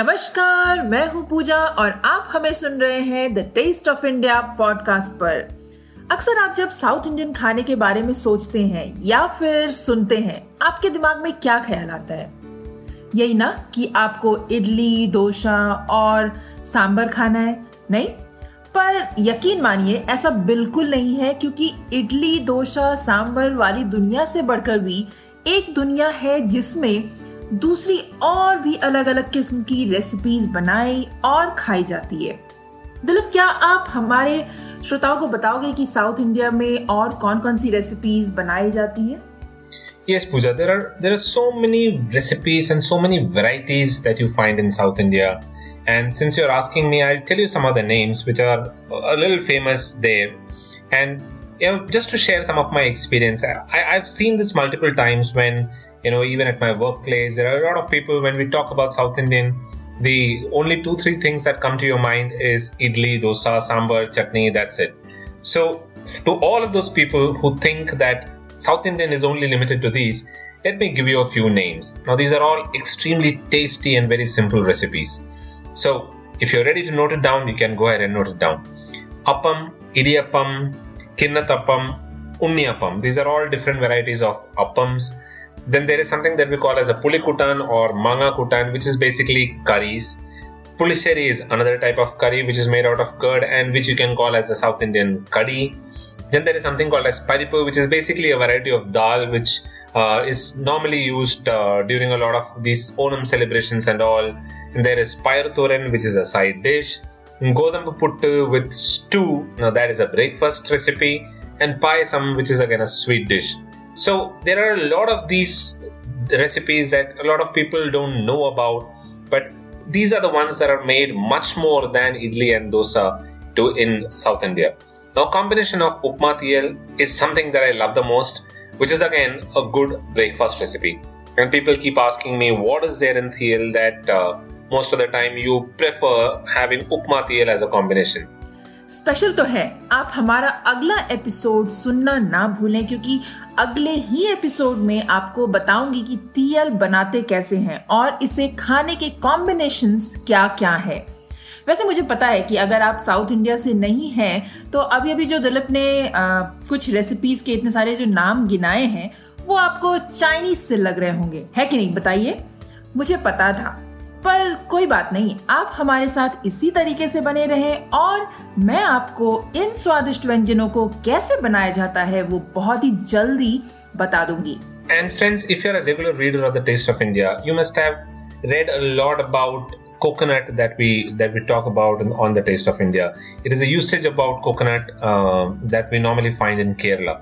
नमस्कार, मैं हूँ पूजा और आप हमें सुन रहे हैं the taste of India podcast पर। अक्सर आप जब साउथ इंडियन खाने के बारे में सोचते हैं या फिर सुनते हैं, आपके दिमाग में क्या ख्याल आता है? यही ना कि आपको इडली, डोसा और सांबर खाना है, नहीं? पर यकीन मानिए, ऐसा बिल्कुल नहीं है क्योंकि इडली, डोसा सांबर वाली दुनिया से बढ़कर भी एक दुनिया है जिसमें दूसरी और भी अलग अलग किस्म की रेसिपीज़ बनाई और खाई जाती है दिलीप क्या आप हमारे श्रोताओं को बताओगे कि साउथ इंडिया में और कौन कौन सी रेसिपीज़ बनाई जाती है Yes, Pooja, there are there are so many recipes and so many varieties that you find in South India. And since you're asking me, I'll tell you some of the names which are a little famous there. And you know, just to share some of my experience, I, I've seen this multiple times when you know even at my workplace there are a lot of people when we talk about south indian the only two three things that come to your mind is idli dosa sambar chutney that's it. So to all of those people who think that south indian is only limited to these let me give you a few names. Now these are all extremely tasty and very simple recipes. So if you're ready to note it down you can go ahead and note it down. Appam idiyappam kinnatappam unniyappam these are all different varieties of appams then there is something that we call as a pulikutan or manga kutan, which is basically curries. Puliseri is another type of curry which is made out of curd and which you can call as a South Indian curry. Then there is something called as paripu, which is basically a variety of dal which uh, is normally used uh, during a lot of these Onam celebrations and all. And there is payarthoran, which is a side dish. Godambu puttu with stew, now that is a breakfast recipe. And payasam, which is again a sweet dish. So there are a lot of these recipes that a lot of people don't know about, but these are the ones that are made much more than idli and dosa do in South India. Now, combination of upma tiyal is something that I love the most, which is again a good breakfast recipe. And people keep asking me, what is there in tiyal that uh, most of the time you prefer having upma tiyal as a combination? Special तो है। आप हमारा अगला episode सुनना ना भूलें क्योंकि अगले ही एपिसोड में आपको बताऊँगी कि तियल बनाते कैसे हैं और इसे खाने के कॉम्बिनेशन क्या क्या है। वैसे मुझे पता है कि अगर आप साउथ इंडिया से नहीं हैं तो अभी अभी जो दिलीप ने आ, कुछ रेसिपीज़ के इतने सारे जो नाम गिनाए हैं वो आपको चाइनीज़ से लग रहे होंगे। है कि नहीं? बताइए। मुझे पता था। पर कोई बात नहीं आप हमारे साथ इसी तरीके से बने रहें और मैं आपको इन स्वादिष्ट व्यंजनों को कैसे बनाया जाता है वो बहुत ही जल्दी बता दूँगी And friends, if you're a regular reader of the Taste of India, you must have read a lot about coconut that we that we talk about on the Taste of India. It is a usage about coconut uh, that we normally find in Kerala.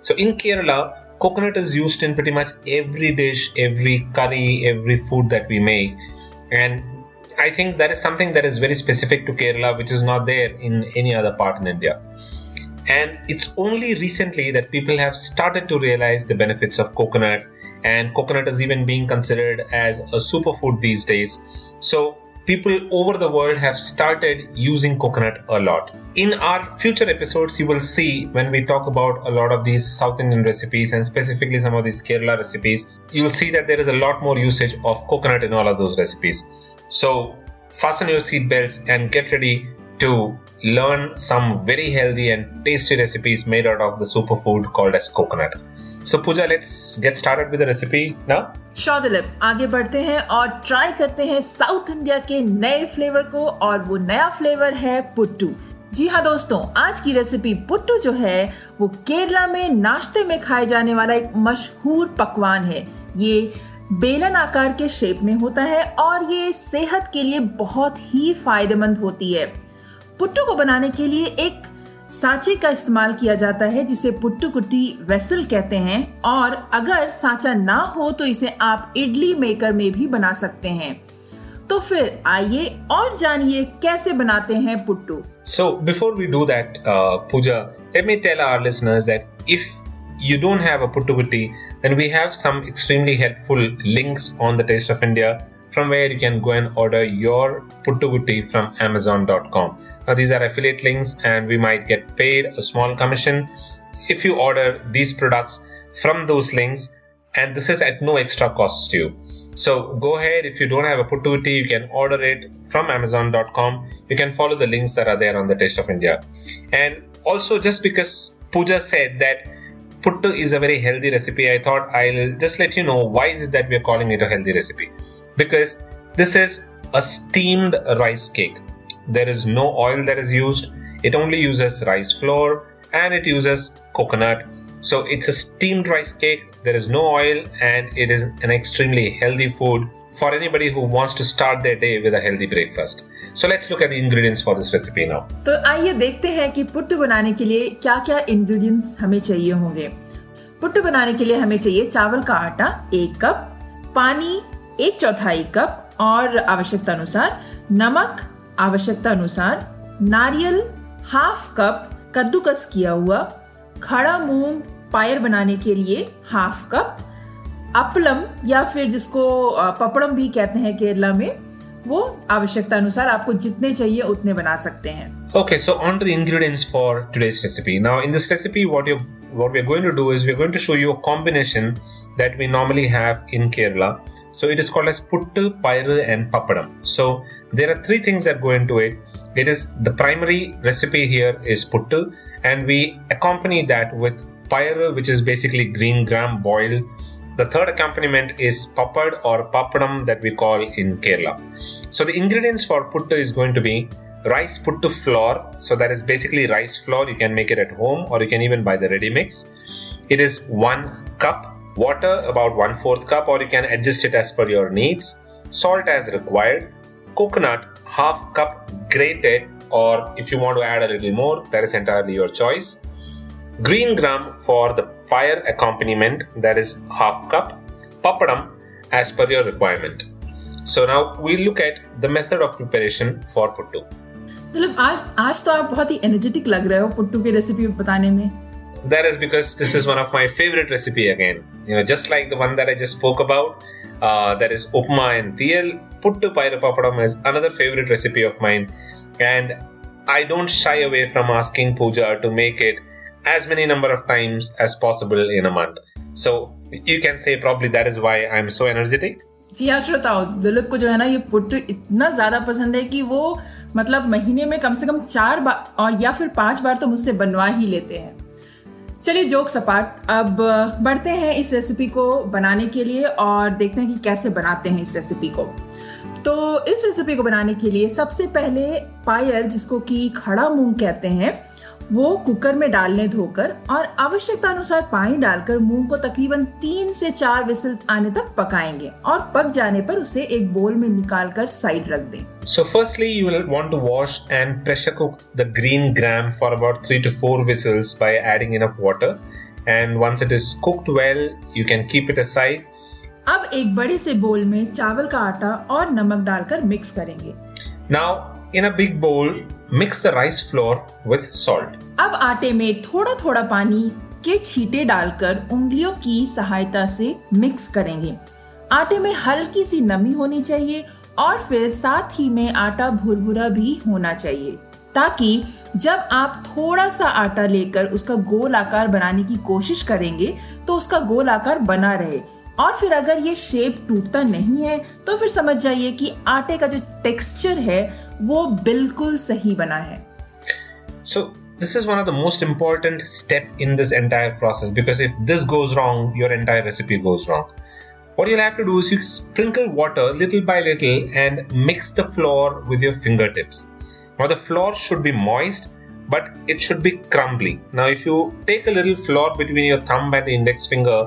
So in Kerala, coconut is used in pretty much every dish, every curry, every food that we make and I think that is something that is very specific to Kerala, which is not there in any other part in India. And it's only recently that people have started to realize the benefits of coconut, and coconut is even being considered as a superfood these days. So, people over the world have started using coconut a lot. In our future episodes, you will see when we talk about a lot of these South Indian recipes and specifically some of these Kerala recipes, you'll see that there is a lot more usage of coconut in all of those recipes. So, fasten your seatbelts and get ready to learn some very healthy and tasty recipes made out of the superfood called as coconut. So Pooja, let's get started with the recipe now. शौदलिप आगे बढ़ते हैं और try करते हैं south India के नए flavour को और वो नया फ्लेवर है पुट्टू। जी हाँ दोस्तों आज की रेसिपी पुट्टू जो है वो केरला में नाश्ते में खाए जाने वाला एक मशहूर पकवान है। ये बेलन आकार के शेप में होता है और ये सेहत के लिए बहुत ही फ़ायदेमंद होती है। पुट्टू को बनाने के लिए एक साचे का इस्तेमाल किया जाता है, जिसे पुट्टुकुटी वेसल कहते हैं, और अगर साचा ना हो तो इसे आप इडली मेकर में भी बना सकते हैं। तो फिर आइए और जानिए कैसे बनाते हैं puttu. So before we do that Pooja let me tell our listeners that if you don't have a puttukutti then we have some extremely helpful links on the taste of India from where you can go and order your Puttugutti from Amazon.com. Now these are affiliate links, and we might get paid a small commission if you order these products from those links, and this is at no extra cost to you. So go ahead if you don't have a Puttugutti, you can order it from Amazon.com. You can follow the links that are there on the Taste of India. And also, just because Pooja said that Puttu is a very healthy recipe, I thought I'll just let you know why is it that we are calling it a healthy recipe Because this is a steamed rice cake. There is no oil that is used. It only uses rice flour and it uses coconut so it's a steamed rice cake, there is no oil, and it is an extremely healthy food for anybody who wants to start their day with a healthy breakfast. So let's look at the ingredients for this recipe now. तो आइए देखते हैं कि पुट्टू बनाने के लिए क्या क्या इंग्रेडिएंट्स हमें चाहिए होंगे पुट्टू बनाने के लिए हमें चाहिए चावल का आटा एक कप पानी एक चौथाई कप और आवश्यकता अनुसार नमक आवश्यकता अनुसार नारियल, हाफ़ कप कद्दूकस किया हुआ, खड़ा मूंग, पायर बनाने के लिए हाफ़ कप, अपलम या फिर जिसको पपड़म भी कहते हैं केरला में, वो आवश्यकता अनुसार आपको जितने चाहिए उतने बना सकते हैं। Okay so on to the ingredients for today's recipe now in this recipe what you what we are going to do is we are going to show you a combination that we normally have in Kerala So it is called as puttu, pairu, and papadam. So there are three things that go into it. It is the primary recipe here is puttu, and we accompany that with pyre, which is basically green gram boiled. The third accompaniment is papad or papadam that we call in Kerala. So the ingredients for puttu is going to be rice puttu flour. So that is basically rice flour. You can make it at home or you can even buy the ready mix. It is one cup water about one fourth cup or you can adjust it as per your needs. Salt as required. Coconut half cup grated or if you want to add a little more that is entirely your choice green gram for the pyre accompaniment that is half cup, papadam as per your requirement. So now we look at the method of preparation for puttu. मतलब आज आज तो आप बहुत ही energetic लग रहे हो पुट्टू की रेसिपी बताने में That is because this is one of my favorite recipe again. You know, just like the one that I just spoke about, uh, that is upma and tiyal. Puttu pyre papadam is another favorite recipe of mine, and I don't shy away from asking Pooja to make it as many number of times as possible in a month. So you can say probably that is why I'm so energetic. जी हाँ श्रोताओ दिलीप को जो है ना ये पुट्टू इतना ज्यादा पसंद है कि वो मतलब महीने में कम से कम चार बार और या फिर पांच बार तो मुझसे बनवा ही लेते हैं चलिए जोक सपाट अब बढ़ते हैं इस रेसिपी को बनाने के लिए और देखते हैं कि कैसे बनाते हैं इस रेसिपी को। तो इस रेसिपी को बनाने के लिए सबसे पहले पायर जिसको कि खड़ा मूंग कहते हैं वो कुकर में डालने धोकर और आवश्यकता अनुसार पानी डालकर मूंग को तकरीबन तीन से चार विसल आने तक पकाएँगे और पक जाने पर उसे एक बोल में निकाल कर साइड रख दें। So firstly you will want to wash and pressure cook the green gram for about three to four whistles by adding in water and once it is cooked well you can keep it aside अब एक बड़े से बोल में चावल का आटा और नमक डालकर मिक्स करेंगे। Now in a big bowl mix the rice flour with salt अब आटे में थोड़ा थोड़ा पानी के छींटे डालकर उंगलियों की सहायता से मिक्स करेंगे। आटे में हल्की सी नमी होनी चाहिए और फिर साथ ही में आटा भुरभुरा भी होना चाहिए, ताकि जब आप थोड़ा सा आटा लेकर उसका गोल आकार बनाने की कोशिश करेंगे तो उसका गोल आकार बना रहे। और फिर अगर ये शेप टूटता नहीं है तो फिर समझ जाइए कि आटे का जो टेक्सचर है वो बिल्कुल सही बना है so this is one of the most important step in this entire process because if this goes wrong your entire recipe goes wrong what you'll have to do is you sprinkle water little by little and mix the flour with your fingertips now the flour should be moist but it should be crumbly now if you take a little flour between your thumb and the index finger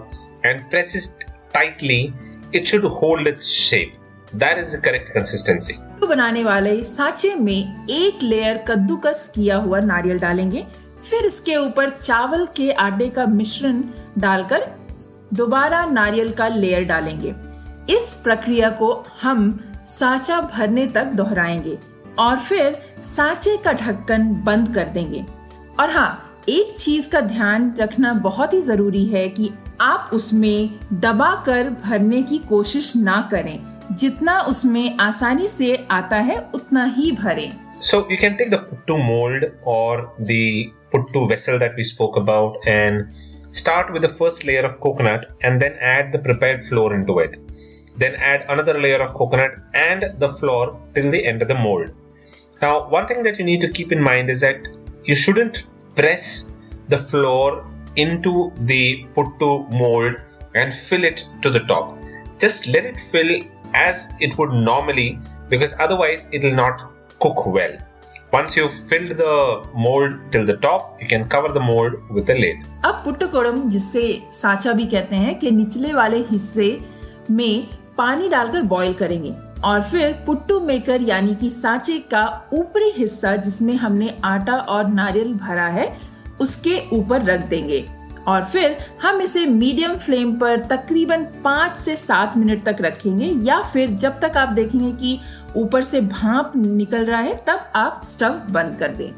and press it tightly, it should hold its shape. That is the correct consistency तो बनाने वाले सांचे में एक layer कद्दूकस किया हुआ नारियल डालेंगे। फिर इसके ऊपर चावल के आटे का मिश्रण डालकर दोबारा नारियल का लेयर डालेंगे। इस प्रक्रिया को हम साचा भरने तक दोहराएँगे और फिर साचे का ढक्कन बंद कर देंगे। और हाँ एक चीज़ का ध्यान रखना बहुत ही ज़रूरी है कि आप उसमें दबा कर भरने की कोशिश ना करें। जितना उसमें आसानी से आता है, उतना ही भरें। So you can take the mould or the vessel that we spoke about and start with the first layer of coconut and then add the prepared flour into it then add another layer of coconut and the flour till end of the mould now one thing that you need to keep in mind is that you shouldn't press the flour into the puttu mold and fill it to the top. Just let it fill as it would normally because otherwise it will not cook well. Once you've filled the mold till the top, you can cover the mold with a lid. अब पुट्टकोड़म जिससे साचा भी कहते हैं कि निचले वाले हिस्से में पानी डालकर बॉईल करेंगे और फिर पुट्टू मेकर यानी कि सांचे का ऊपरी हिस्सा जिसमें हमने आटा और नारियल भरा है उसके ऊपर रख देंगे और फिर हम इसे मीडियम फ्लेम पर तकरीबन पाँच से सात मिनट तक रखेंगे या फिर जब तक आप देखेंगे कि ऊपर से भाप निकल रहा है तब आप स्टव बंद कर दें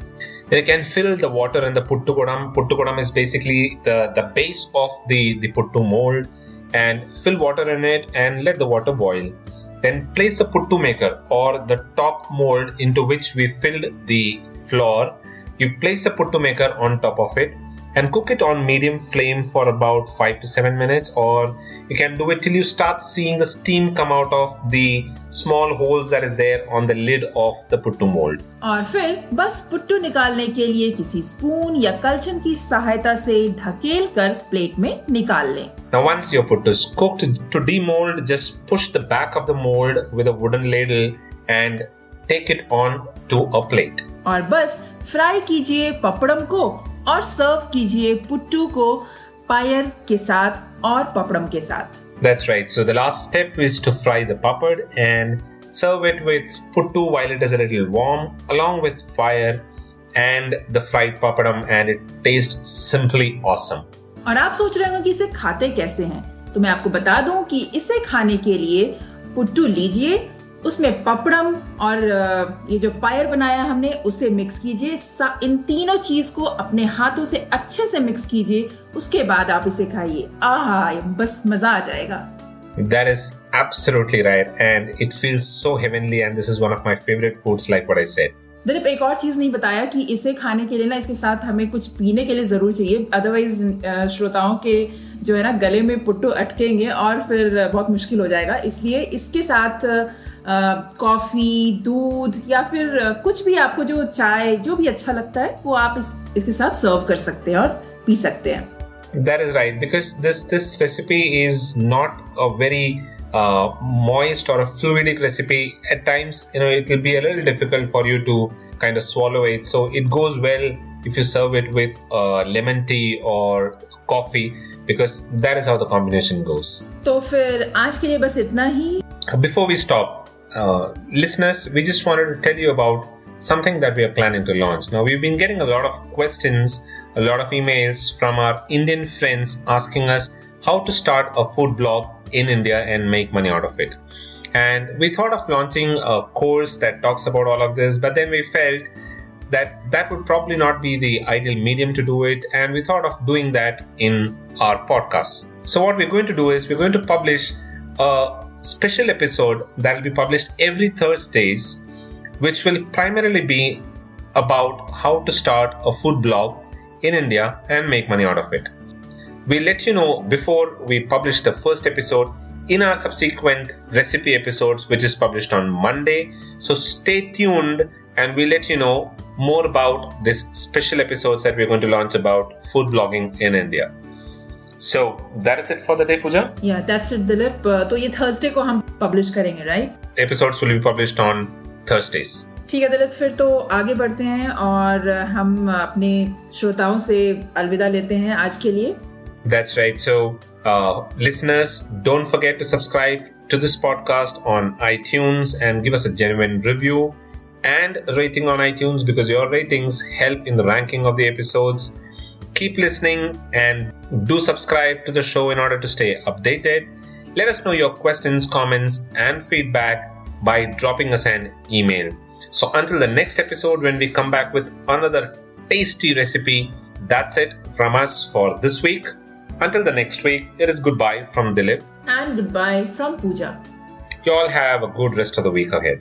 Then you can fill the water in the puttu kodam. Puttu kodam is basically the, the base of the, the puttu mold and fill water in it and let the water boil. Then place the puttu maker or the top mold into which we filled the flour. You place the puttu maker on top of it and cook it on medium flame for about 5 to 7 minutes or you can do it till you start seeing the steam come out of the small holes that is there on the lid of the puttu mold. और फिर बस पुट्टू निकालने के लिए किसी spoon या कलछन की सहायता से ढकेल कर प्लेट में निकाल लें Now, once your puttu is cooked, to demold, just push the back of the mold with a wooden ladle and take it on to a plate. और बस फ्राई कीजिए पपड़म को और सर्व कीजिए पुट्टू को पायर के साथ और पपड़म के साथ That's right. So the last step is to fry the papad and serve it with puttu while it is a little warm, along with fire and the fried papadam, and it tastes simply awesome. और आप सोच रहे होंगे कि इसे खाते कैसे हैं तो मैं आपको बता दूँ कि इसे खाने के लिए पुट्टू लीजिए उसमें पपड़म और ये जो पायर बनाया हमने उसे मिक्स कीजिए। इन तीनों चीज़ को अपने हाथों से अच्छे से मिक्स कीजिए। उसके बाद आप इसे खाइए। आहा बस मज़ा आ जाएगा। That is absolutely right, and it feels so heavenly. And this is one of my favorite foods, like what I said. Dilip एक और चीज़ नहीं बताया कि इसे खाने के लिए ना इसके साथ हमें कुछ पीने के लिए ज़रूर चाहिए। अदरवाइज़ श्रोताओं के जो है ना गले में पुट्टू अटकेंगे और फिर बहुत मुश्किल हो जाएगा। इसलिए इसके साथ कॉफ़ी दूध या फिर अ, कुछ भी आपको जो चाय जो भी अच्छा लगता है वो आप इस, इसके साथ सर्व कर सकते हैं और पी सकते हैं That is right because this this recipe is not a very uh, moist or a fluidic recipe. At times, you know, it will be a little difficult for you to kind of swallow it. So it goes well if you serve it with uh, lemon tea or coffee because that is how the combination goes. तो फिर आज के लिए बस इतना ही Before we stop, uh, listeners, we just wanted to tell you about something that we are planning to launch. Now, we've been getting a lot of questions, a lot of emails from our Indian friends asking us how to start a food blog in India and make money out of it. And we thought of launching a course that talks about all of this, but then we felt that that would probably not be the ideal medium to do it and we thought of doing that in our podcast so what we're going to do is we're going to publish a special episode that will be published every thursdays which will primarily be about how to start a food blog in india and make money out of it. We'll let you know before we publish the first episode in our subsequent recipe episodes which is published on monday. So stay tuned and we'll let you know more about this special episodes that we're going to launch about food blogging in india so that is it for the day Pooja yeah that's it Dilip तो ये Thursday को हम publish करेंगे right episodes will be published on Thursdays ठीक है दिलीप फिर तो आगे बढ़ते हैं और uh, हम अपने श्रोताओं से अलविदा लेते हैं आज के लिए। That's right so listeners don't forget to subscribe to this podcast on iTunes and give us a genuine review and rating on iTunes because your ratings help in the ranking of the episodes Keep listening and do subscribe to the show in order to stay updated. Let us know your questions, comments, and feedback by dropping us an email. So until the next episode, when we come back with another tasty recipe, that's it from us for this week. Until the next week, it is goodbye from Dilip. And goodbye from Pooja. You all have a good rest of the week ahead.